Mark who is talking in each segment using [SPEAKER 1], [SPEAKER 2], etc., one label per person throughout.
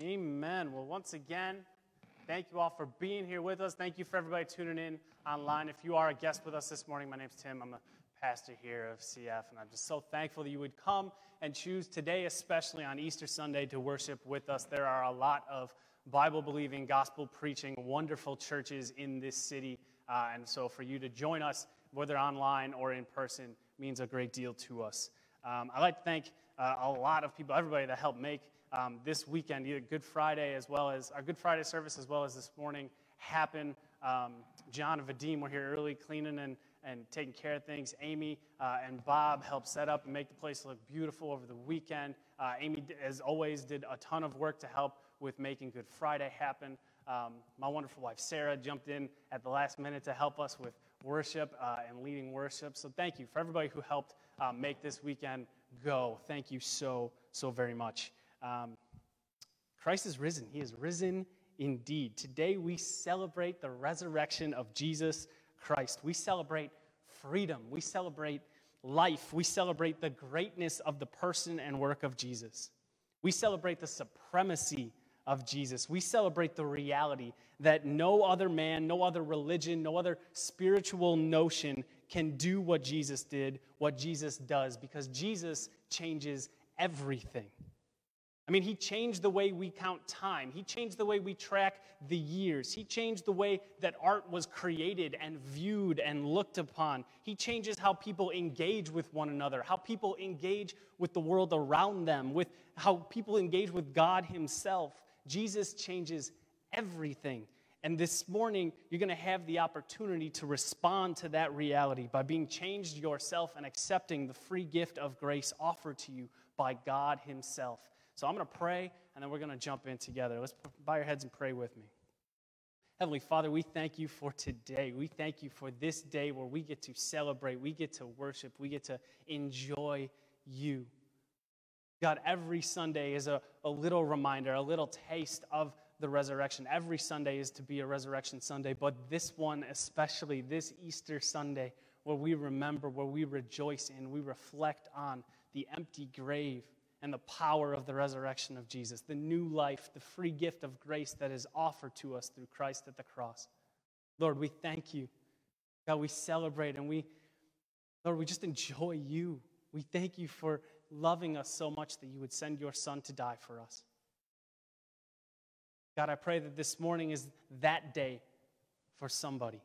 [SPEAKER 1] Amen. Well, once again, thank you all for being here with us. Thank you for everybody tuning in online. If you are a guest with us this morning, my name's Tim. I'm a pastor here of CF, and I'm just so thankful that you would come and choose today, especially on Easter Sunday, to worship with us. There are a lot of Bible believing, gospel preaching, wonderful churches in this city. Uh, and so for you to join us, whether online or in person, means a great deal to us. Um, I'd like to thank uh, a lot of people, everybody that helped make um, this weekend, either Good Friday as well as our Good Friday service, as well as this morning, happen. Um, John and Vadim were here early cleaning and, and taking care of things. Amy uh, and Bob helped set up and make the place look beautiful over the weekend. Uh, Amy, as always, did a ton of work to help with making Good Friday happen. Um, my wonderful wife Sarah jumped in at the last minute to help us with worship uh, and leading worship. So thank you for everybody who helped uh, make this weekend go. Thank you so, so very much. Um, Christ is risen. He is risen indeed. Today we celebrate the resurrection of Jesus Christ. We celebrate freedom. We celebrate life. We celebrate the greatness of the person and work of Jesus. We celebrate the supremacy of Jesus. We celebrate the reality that no other man, no other religion, no other spiritual notion can do what Jesus did, what Jesus does, because Jesus changes everything. I mean, he changed the way we count time. He changed the way we track the years. He changed the way that art was created and viewed and looked upon. He changes how people engage with one another, how people engage with the world around them, with how people engage with God Himself. Jesus changes everything. And this morning, you're going to have the opportunity to respond to that reality by being changed yourself and accepting the free gift of grace offered to you by God Himself. So I'm going to pray, and then we're going to jump in together. Let's bow your heads and pray with me. Heavenly Father, we thank you for today. We thank you for this day where we get to celebrate, we get to worship, we get to enjoy you. God, every Sunday is a, a little reminder, a little taste of the resurrection. Every Sunday is to be a resurrection Sunday, but this one, especially this Easter Sunday, where we remember, where we rejoice in, we reflect on the empty grave and the power of the resurrection of Jesus, the new life, the free gift of grace that is offered to us through Christ at the cross. Lord, we thank you. God, we celebrate and we, Lord, we just enjoy you. We thank you for loving us so much that you would send your son to die for us. God, I pray that this morning is that day for somebody,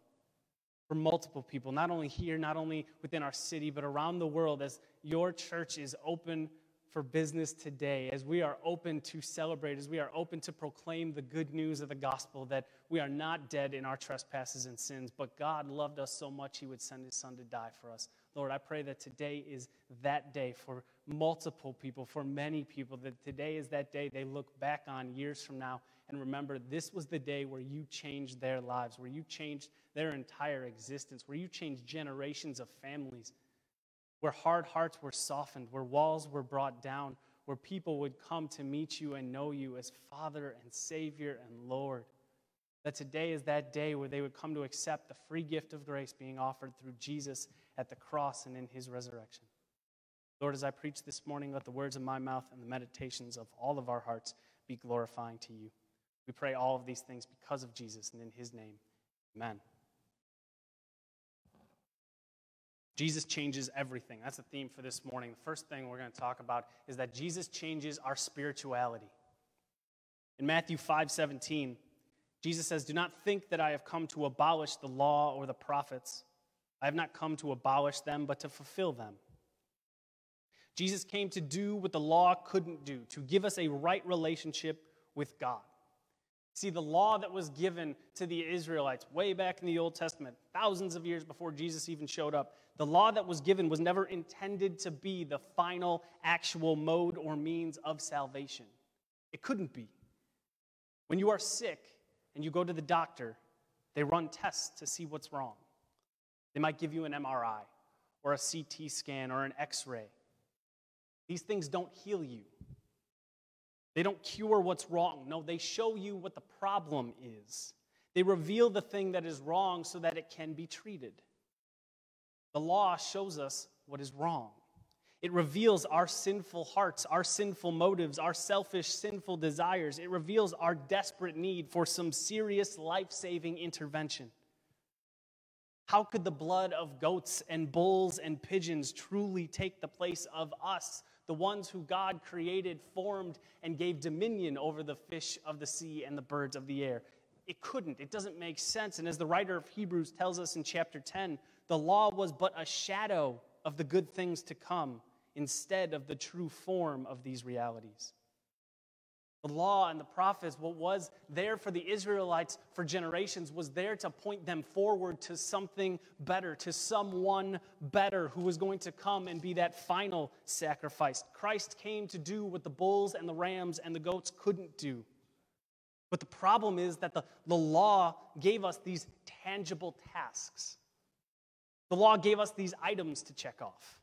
[SPEAKER 1] for multiple people, not only here, not only within our city, but around the world as your church is open for business today, as we are open to celebrate, as we are open to proclaim the good news of the gospel that we are not dead in our trespasses and sins, but God loved us so much he would send his son to die for us. Lord, I pray that today is that day for multiple people, for many people, that today is that day they look back on years from now and remember this was the day where you changed their lives, where you changed their entire existence, where you changed generations of families where hard hearts were softened, where walls were brought down, where people would come to meet you and know you as Father and Savior and Lord. That today is that day where they would come to accept the free gift of grace being offered through Jesus at the cross and in his resurrection. Lord, as I preach this morning, let the words of my mouth and the meditations of all of our hearts be glorifying to you. We pray all of these things because of Jesus and in his name. Amen. Jesus changes everything. That's the theme for this morning. The first thing we're going to talk about is that Jesus changes our spirituality. In Matthew 5 17, Jesus says, Do not think that I have come to abolish the law or the prophets. I have not come to abolish them, but to fulfill them. Jesus came to do what the law couldn't do, to give us a right relationship with God. See, the law that was given to the Israelites way back in the Old Testament, thousands of years before Jesus even showed up, the law that was given was never intended to be the final actual mode or means of salvation. It couldn't be. When you are sick and you go to the doctor, they run tests to see what's wrong. They might give you an MRI or a CT scan or an x ray. These things don't heal you. They don't cure what's wrong. No, they show you what the problem is. They reveal the thing that is wrong so that it can be treated. The law shows us what is wrong. It reveals our sinful hearts, our sinful motives, our selfish, sinful desires. It reveals our desperate need for some serious life saving intervention. How could the blood of goats and bulls and pigeons truly take the place of us, the ones who God created, formed, and gave dominion over the fish of the sea and the birds of the air? It couldn't. It doesn't make sense. And as the writer of Hebrews tells us in chapter 10, the law was but a shadow of the good things to come instead of the true form of these realities. The law and the prophets, what was there for the Israelites for generations, was there to point them forward to something better, to someone better who was going to come and be that final sacrifice. Christ came to do what the bulls and the rams and the goats couldn't do. But the problem is that the, the law gave us these tangible tasks. The law gave us these items to check off.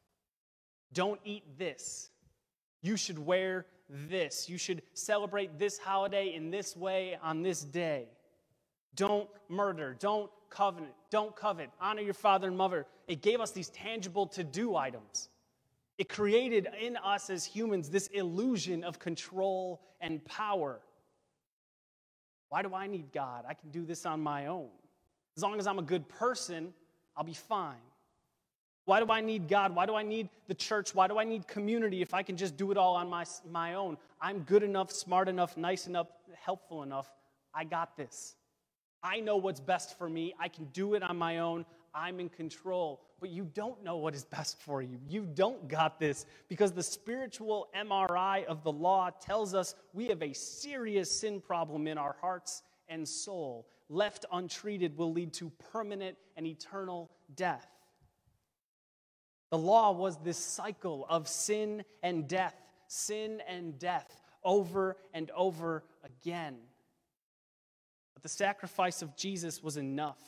[SPEAKER 1] Don't eat this. You should wear this. You should celebrate this holiday in this way on this day. Don't murder. Don't covenant. Don't covet. Honor your father and mother. It gave us these tangible to do items. It created in us as humans this illusion of control and power. Why do I need God? I can do this on my own. As long as I'm a good person, I'll be fine. Why do I need God? Why do I need the church? Why do I need community if I can just do it all on my, my own? I'm good enough, smart enough, nice enough, helpful enough. I got this. I know what's best for me. I can do it on my own. I'm in control. But you don't know what is best for you. You don't got this because the spiritual MRI of the law tells us we have a serious sin problem in our hearts and soul. Left untreated will lead to permanent and eternal death. The law was this cycle of sin and death, sin and death, over and over again. But the sacrifice of Jesus was enough.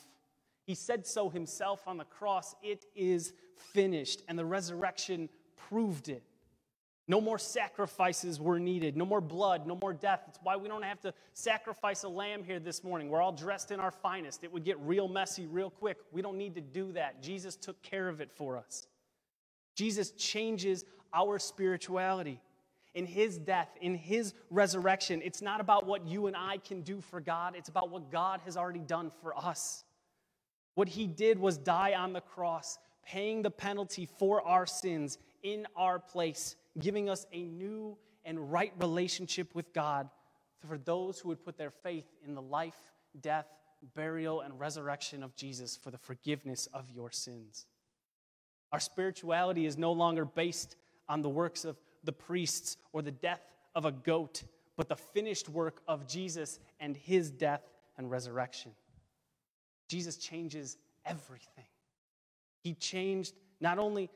[SPEAKER 1] He said so himself on the cross it is finished, and the resurrection proved it. No more sacrifices were needed. No more blood. No more death. That's why we don't have to sacrifice a lamb here this morning. We're all dressed in our finest. It would get real messy real quick. We don't need to do that. Jesus took care of it for us. Jesus changes our spirituality. In his death, in his resurrection, it's not about what you and I can do for God, it's about what God has already done for us. What he did was die on the cross, paying the penalty for our sins in our place, giving us a new and right relationship with God for those who would put their faith in the life, death, burial, and resurrection of Jesus for the forgiveness of your sins. Our spirituality is no longer based on the works of the priests or the death of a goat, but the finished work of Jesus and his death and resurrection. Jesus changes everything. He changed not only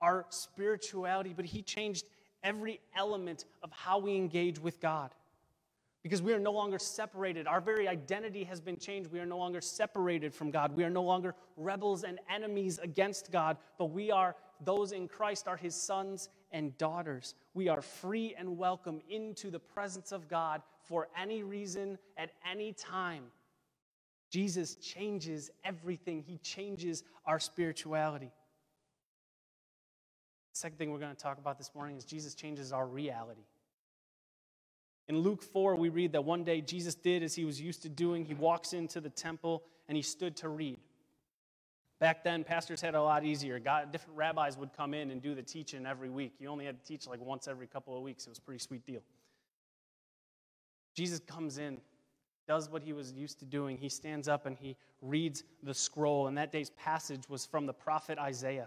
[SPEAKER 1] our spirituality, but he changed every element of how we engage with God because we are no longer separated. Our very identity has been changed. We are no longer separated from God. We are no longer rebels and enemies against God, but we are those in Christ are his sons and daughters. We are free and welcome into the presence of God for any reason at any time. Jesus changes everything, he changes our spirituality. Second thing we're going to talk about this morning is Jesus changes our reality. In Luke 4, we read that one day Jesus did as he was used to doing. He walks into the temple and he stood to read. Back then, pastors had a lot easier. God, different rabbis would come in and do the teaching every week. You only had to teach like once every couple of weeks. It was a pretty sweet deal. Jesus comes in, does what he was used to doing. He stands up and he reads the scroll. And that day's passage was from the prophet Isaiah.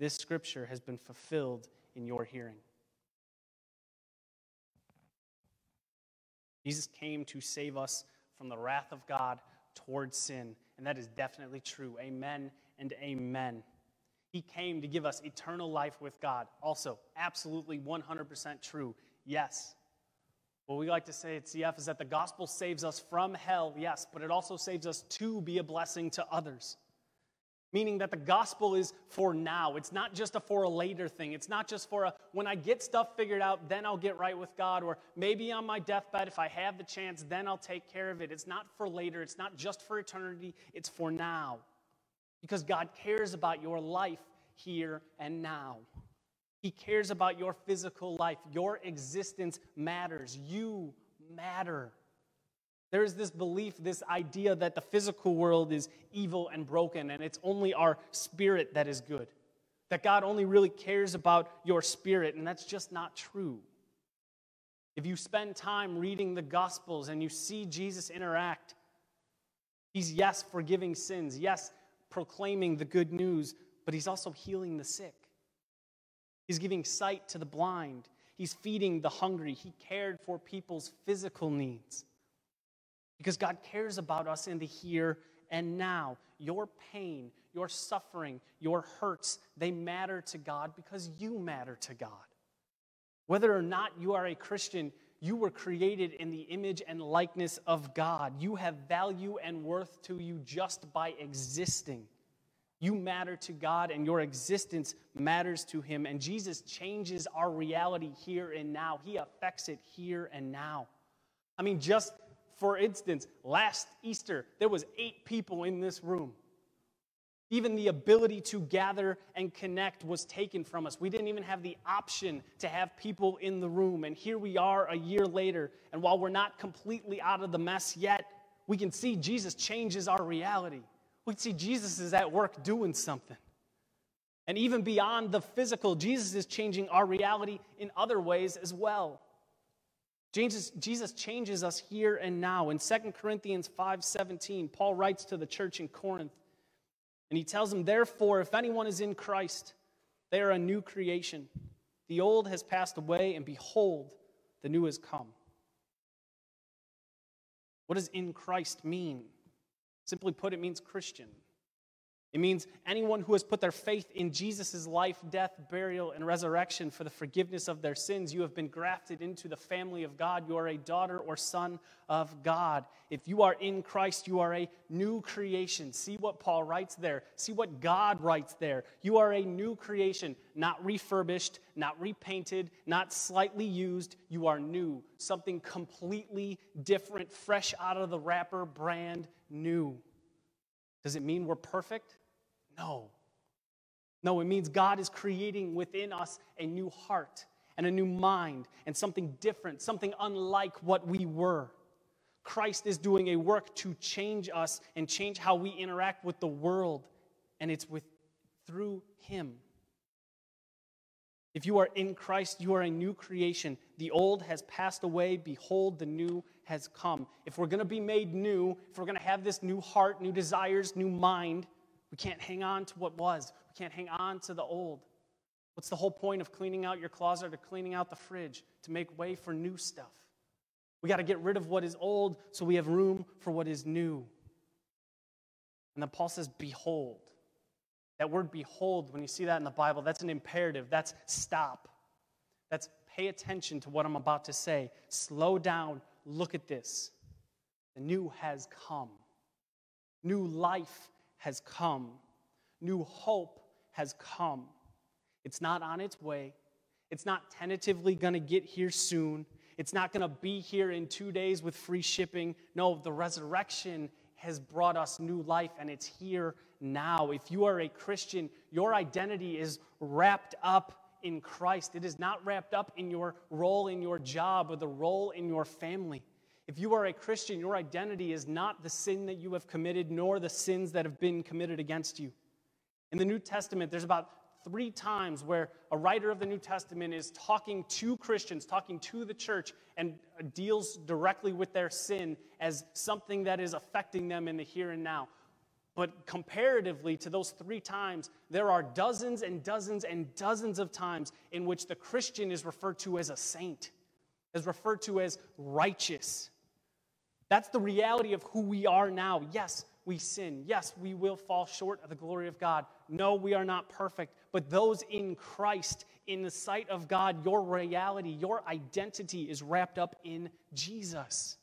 [SPEAKER 1] this scripture has been fulfilled in your hearing. Jesus came to save us from the wrath of God towards sin, and that is definitely true. Amen and amen. He came to give us eternal life with God. Also, absolutely 100% true. Yes. What we like to say at CF is that the gospel saves us from hell, yes, but it also saves us to be a blessing to others. Meaning that the gospel is for now. It's not just a for a later thing. It's not just for a when I get stuff figured out, then I'll get right with God. Or maybe on my deathbed, if I have the chance, then I'll take care of it. It's not for later. It's not just for eternity. It's for now. Because God cares about your life here and now. He cares about your physical life. Your existence matters. You matter. There is this belief, this idea that the physical world is evil and broken, and it's only our spirit that is good. That God only really cares about your spirit, and that's just not true. If you spend time reading the Gospels and you see Jesus interact, He's, yes, forgiving sins, yes, proclaiming the good news, but He's also healing the sick. He's giving sight to the blind, He's feeding the hungry, He cared for people's physical needs because God cares about us in the here and now. Your pain, your suffering, your hurts, they matter to God because you matter to God. Whether or not you are a Christian, you were created in the image and likeness of God. You have value and worth to you just by existing. You matter to God, and your existence matters to Him. And Jesus changes our reality here and now. He affects it here and now. I mean, just for instance, last Easter, there was eight people in this room. Even the ability to gather and connect was taken from us. We didn't even have the option to have people in the room. And here we are a year later. And while we're not completely out of the mess yet, we can see Jesus changes our reality. We can see Jesus is at work doing something. And even beyond the physical, Jesus is changing our reality in other ways as well. Jesus, Jesus changes us here and now. In 2 Corinthians 5:17, Paul writes to the church in Corinth, and he tells them, Therefore, if anyone is in Christ, they are a new creation. The old has passed away, and behold, the new has come. What does in Christ mean? Simply put, it means Christian. It means anyone who has put their faith in Jesus' life, death, burial, and resurrection for the forgiveness of their sins, you have been grafted into the family of God. You are a daughter or son of God. If you are in Christ, you are a new creation. See what Paul writes there. See what God writes there. You are a new creation, not refurbished, not repainted, not slightly used. You are new, something completely different, fresh out of the wrapper, brand new. Does it mean we're perfect? No. No, it means God is creating within us a new heart and a new mind and something different, something unlike what we were. Christ is doing a work to change us and change how we interact with the world, and it's with through him. If you are in Christ, you are a new creation. The old has passed away, behold, the new has come. If we're going to be made new, if we're going to have this new heart, new desires, new mind, we can't hang on to what was. We can't hang on to the old. What's the whole point of cleaning out your closet or cleaning out the fridge? To make way for new stuff. We got to get rid of what is old so we have room for what is new. And then Paul says, Behold. That word behold, when you see that in the Bible, that's an imperative. That's stop. That's pay attention to what I'm about to say. Slow down. Look at this. The new has come. New life has come. New hope has come. It's not on its way. It's not tentatively going to get here soon. It's not going to be here in two days with free shipping. No, the resurrection has brought us new life and it's here now. If you are a Christian, your identity is wrapped up in Christ. It is not wrapped up in your role in your job or the role in your family. If you are a Christian, your identity is not the sin that you have committed, nor the sins that have been committed against you. In the New Testament, there's about three times where a writer of the New Testament is talking to Christians, talking to the church, and deals directly with their sin as something that is affecting them in the here and now. But comparatively to those three times, there are dozens and dozens and dozens of times in which the Christian is referred to as a saint, is referred to as righteous, that's the reality of who we are now. Yes, we sin. Yes, we will fall short of the glory of God. No, we are not perfect. But those in Christ, in the sight of God, your reality, your identity is wrapped up in Jesus.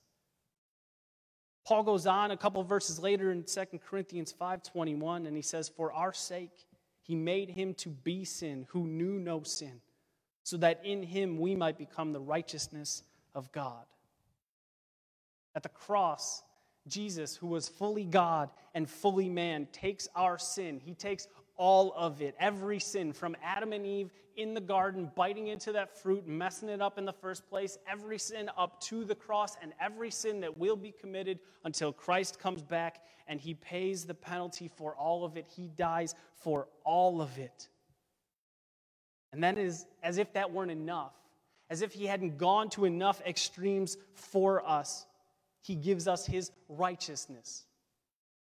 [SPEAKER 1] Paul goes on a couple verses later in 2 Corinthians 5:21 and he says for our sake he made him to be sin who knew no sin so that in him we might become the righteousness of God. At the cross Jesus, who was fully God and fully man, takes our sin. He takes all of it, every sin from Adam and Eve in the garden, biting into that fruit, messing it up in the first place, every sin up to the cross, and every sin that will be committed until Christ comes back and he pays the penalty for all of it. He dies for all of it. And then, as, as if that weren't enough, as if he hadn't gone to enough extremes for us, he gives us his righteousness.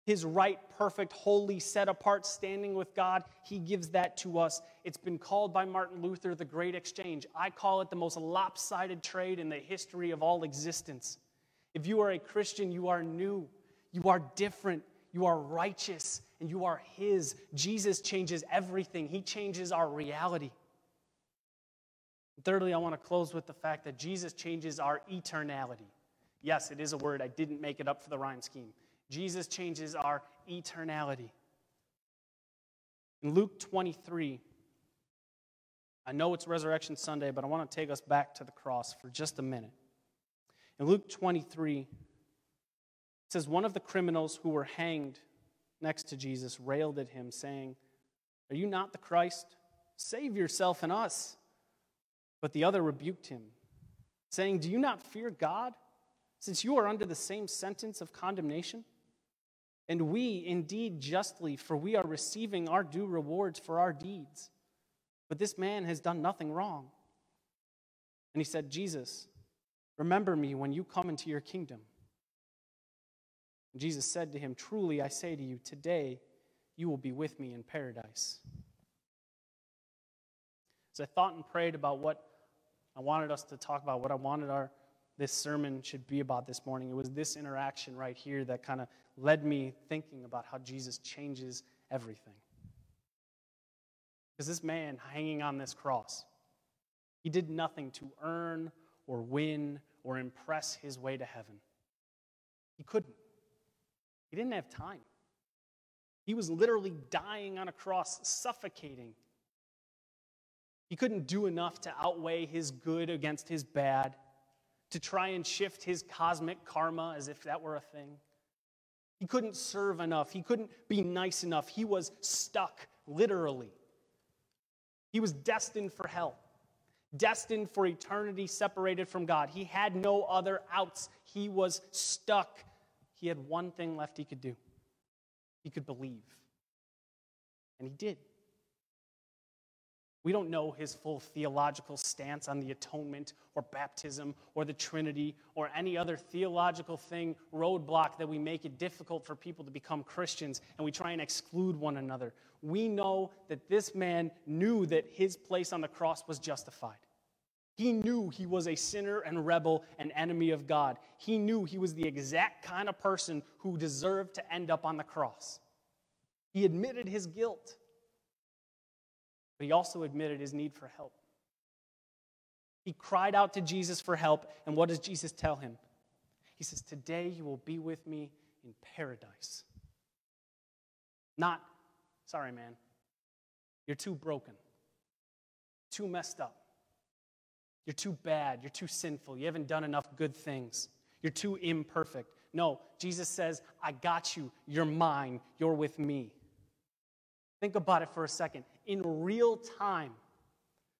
[SPEAKER 1] His right, perfect, holy, set apart standing with God, he gives that to us. It's been called by Martin Luther the great exchange. I call it the most lopsided trade in the history of all existence. If you are a Christian, you are new, you are different, you are righteous, and you are his. Jesus changes everything, he changes our reality. Thirdly, I want to close with the fact that Jesus changes our eternality. Yes, it is a word. I didn't make it up for the rhyme scheme. Jesus changes our eternality. In Luke 23, I know it's Resurrection Sunday, but I want to take us back to the cross for just a minute. In Luke 23, it says, One of the criminals who were hanged next to Jesus railed at him, saying, Are you not the Christ? Save yourself and us. But the other rebuked him, saying, Do you not fear God? Since you are under the same sentence of condemnation? And we indeed justly, for we are receiving our due rewards for our deeds. But this man has done nothing wrong. And he said, Jesus, remember me when you come into your kingdom. And Jesus said to him, Truly I say to you, today you will be with me in paradise. As I thought and prayed about what I wanted us to talk about, what I wanted our this sermon should be about this morning. It was this interaction right here that kind of led me thinking about how Jesus changes everything. Because this man hanging on this cross, he did nothing to earn or win or impress his way to heaven. He couldn't. He didn't have time. He was literally dying on a cross, suffocating. He couldn't do enough to outweigh his good against his bad to try and shift his cosmic karma as if that were a thing. He couldn't serve enough. He couldn't be nice enough. He was stuck, literally. He was destined for hell, destined for eternity separated from God. He had no other outs. He was stuck. He had one thing left he could do he could believe. And he did. We don't know his full theological stance on the atonement or baptism or the Trinity or any other theological thing, roadblock that we make it difficult for people to become Christians and we try and exclude one another. We know that this man knew that his place on the cross was justified. He knew he was a sinner and rebel and enemy of God. He knew he was the exact kind of person who deserved to end up on the cross. He admitted his guilt. But he also admitted his need for help. He cried out to Jesus for help, and what does Jesus tell him? He says, Today you will be with me in paradise. Not, sorry, man, you're too broken, too messed up. You're too bad. You're too sinful. You haven't done enough good things. You're too imperfect. No, Jesus says, I got you. You're mine. You're with me. Think about it for a second. In real time,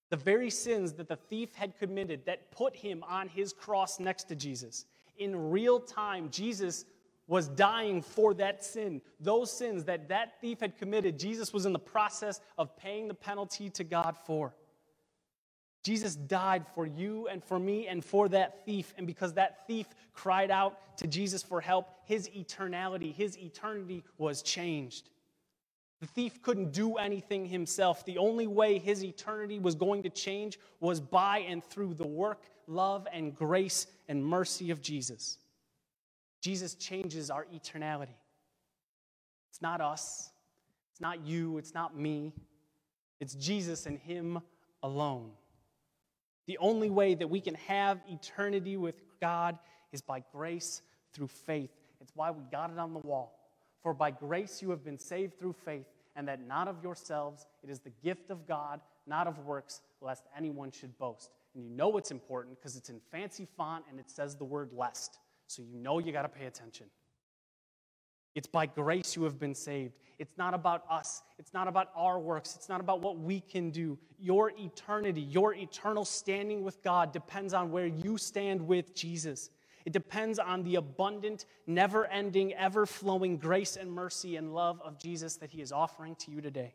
[SPEAKER 1] the very sins that the thief had committed that put him on his cross next to Jesus, in real time, Jesus was dying for that sin. Those sins that that thief had committed, Jesus was in the process of paying the penalty to God for. Jesus died for you and for me and for that thief. And because that thief cried out to Jesus for help, his eternality, his eternity was changed. The thief couldn't do anything himself. The only way his eternity was going to change was by and through the work, love, and grace and mercy of Jesus. Jesus changes our eternality. It's not us, it's not you, it's not me. It's Jesus and Him alone. The only way that we can have eternity with God is by grace through faith. It's why we got it on the wall. For by grace you have been saved through faith, and that not of yourselves, it is the gift of God, not of works, lest anyone should boast. And you know it's important because it's in fancy font and it says the word lest. So you know you got to pay attention. It's by grace you have been saved. It's not about us. It's not about our works. It's not about what we can do. Your eternity, your eternal standing with God depends on where you stand with Jesus. It depends on the abundant, never ending, ever flowing grace and mercy and love of Jesus that He is offering to you today.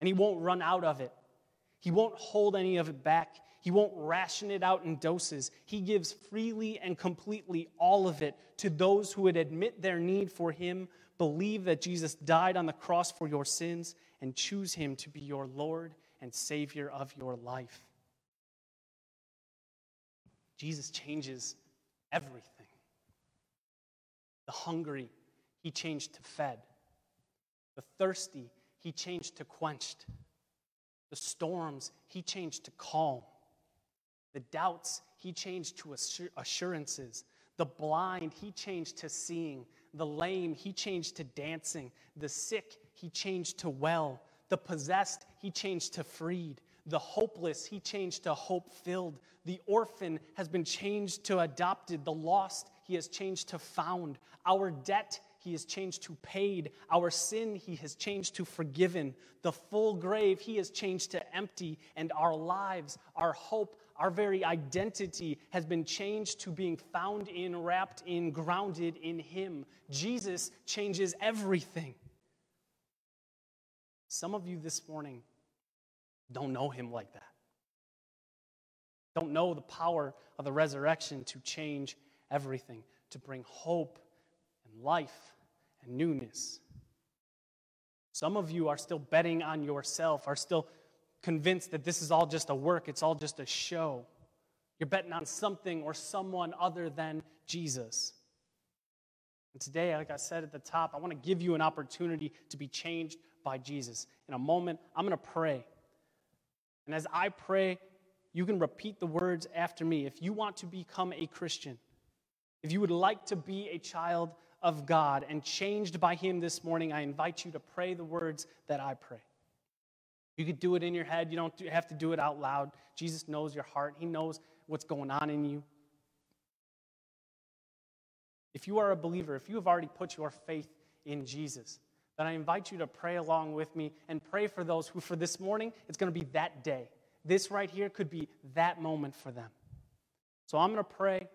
[SPEAKER 1] And He won't run out of it, He won't hold any of it back. He won't ration it out in doses. He gives freely and completely all of it to those who would admit their need for Him, believe that Jesus died on the cross for your sins, and choose Him to be your Lord and Savior of your life. Jesus changes everything. The hungry, He changed to fed. The thirsty, He changed to quenched. The storms, He changed to calm. The doubts, he changed to assurances. The blind, he changed to seeing. The lame, he changed to dancing. The sick, he changed to well. The possessed, he changed to freed. The hopeless, he changed to hope filled. The orphan has been changed to adopted. The lost, he has changed to found. Our debt, he has changed to paid. Our sin, he has changed to forgiven. The full grave, he has changed to empty. And our lives, our hope, our very identity has been changed to being found in, wrapped in, grounded in Him. Jesus changes everything. Some of you this morning don't know Him like that. Don't know the power of the resurrection to change everything, to bring hope and life and newness. Some of you are still betting on yourself, are still convinced that this is all just a work, it's all just a show. You're betting on something or someone other than Jesus. And today, like I said at the top, I want to give you an opportunity to be changed by Jesus. In a moment, I'm going to pray. And as I pray, you can repeat the words after me. If you want to become a Christian, if you would like to be a child of God and changed by Him this morning, I invite you to pray the words that I pray. You could do it in your head. You don't have to do it out loud. Jesus knows your heart, He knows what's going on in you. If you are a believer, if you have already put your faith in Jesus, then I invite you to pray along with me and pray for those who, for this morning, it's going to be that day. This right here could be that moment for them. So I'm going to pray.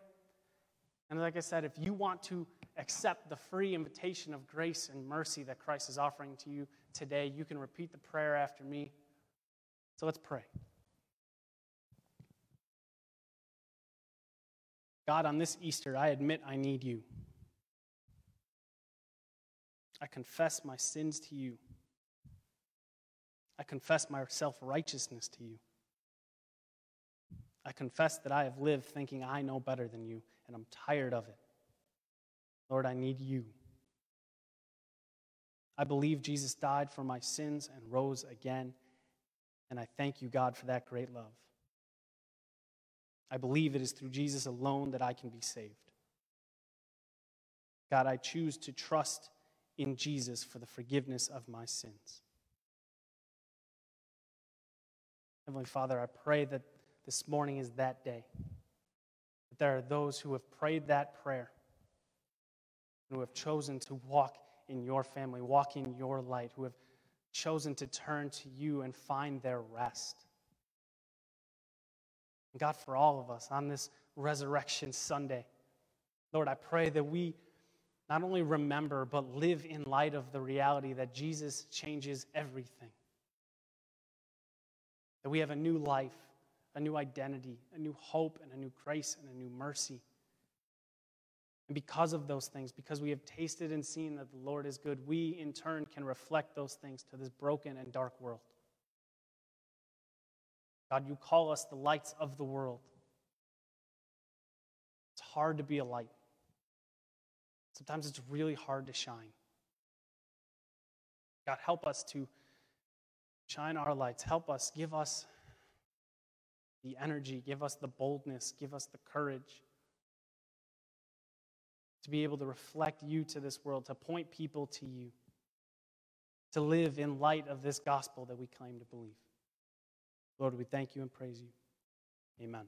[SPEAKER 1] And like I said, if you want to accept the free invitation of grace and mercy that Christ is offering to you today, you can repeat the prayer after me. So let's pray. God, on this Easter, I admit I need you. I confess my sins to you. I confess my self righteousness to you. I confess that I have lived thinking I know better than you, and I'm tired of it. Lord, I need you. I believe Jesus died for my sins and rose again, and I thank you, God, for that great love. I believe it is through Jesus alone that I can be saved. God, I choose to trust in Jesus for the forgiveness of my sins. Heavenly Father, I pray that this morning is that day. That there are those who have prayed that prayer and who have chosen to walk in your family, walk in your light, who have chosen to turn to you and find their rest. And God, for all of us on this Resurrection Sunday, Lord, I pray that we not only remember, but live in light of the reality that Jesus changes everything. That we have a new life, a new identity, a new hope, and a new grace, and a new mercy. And because of those things, because we have tasted and seen that the Lord is good, we in turn can reflect those things to this broken and dark world. God, you call us the lights of the world. It's hard to be a light. Sometimes it's really hard to shine. God, help us to shine our lights. Help us, give us the energy, give us the boldness, give us the courage to be able to reflect you to this world, to point people to you, to live in light of this gospel that we claim to believe. Lord, we thank you and praise you. Amen.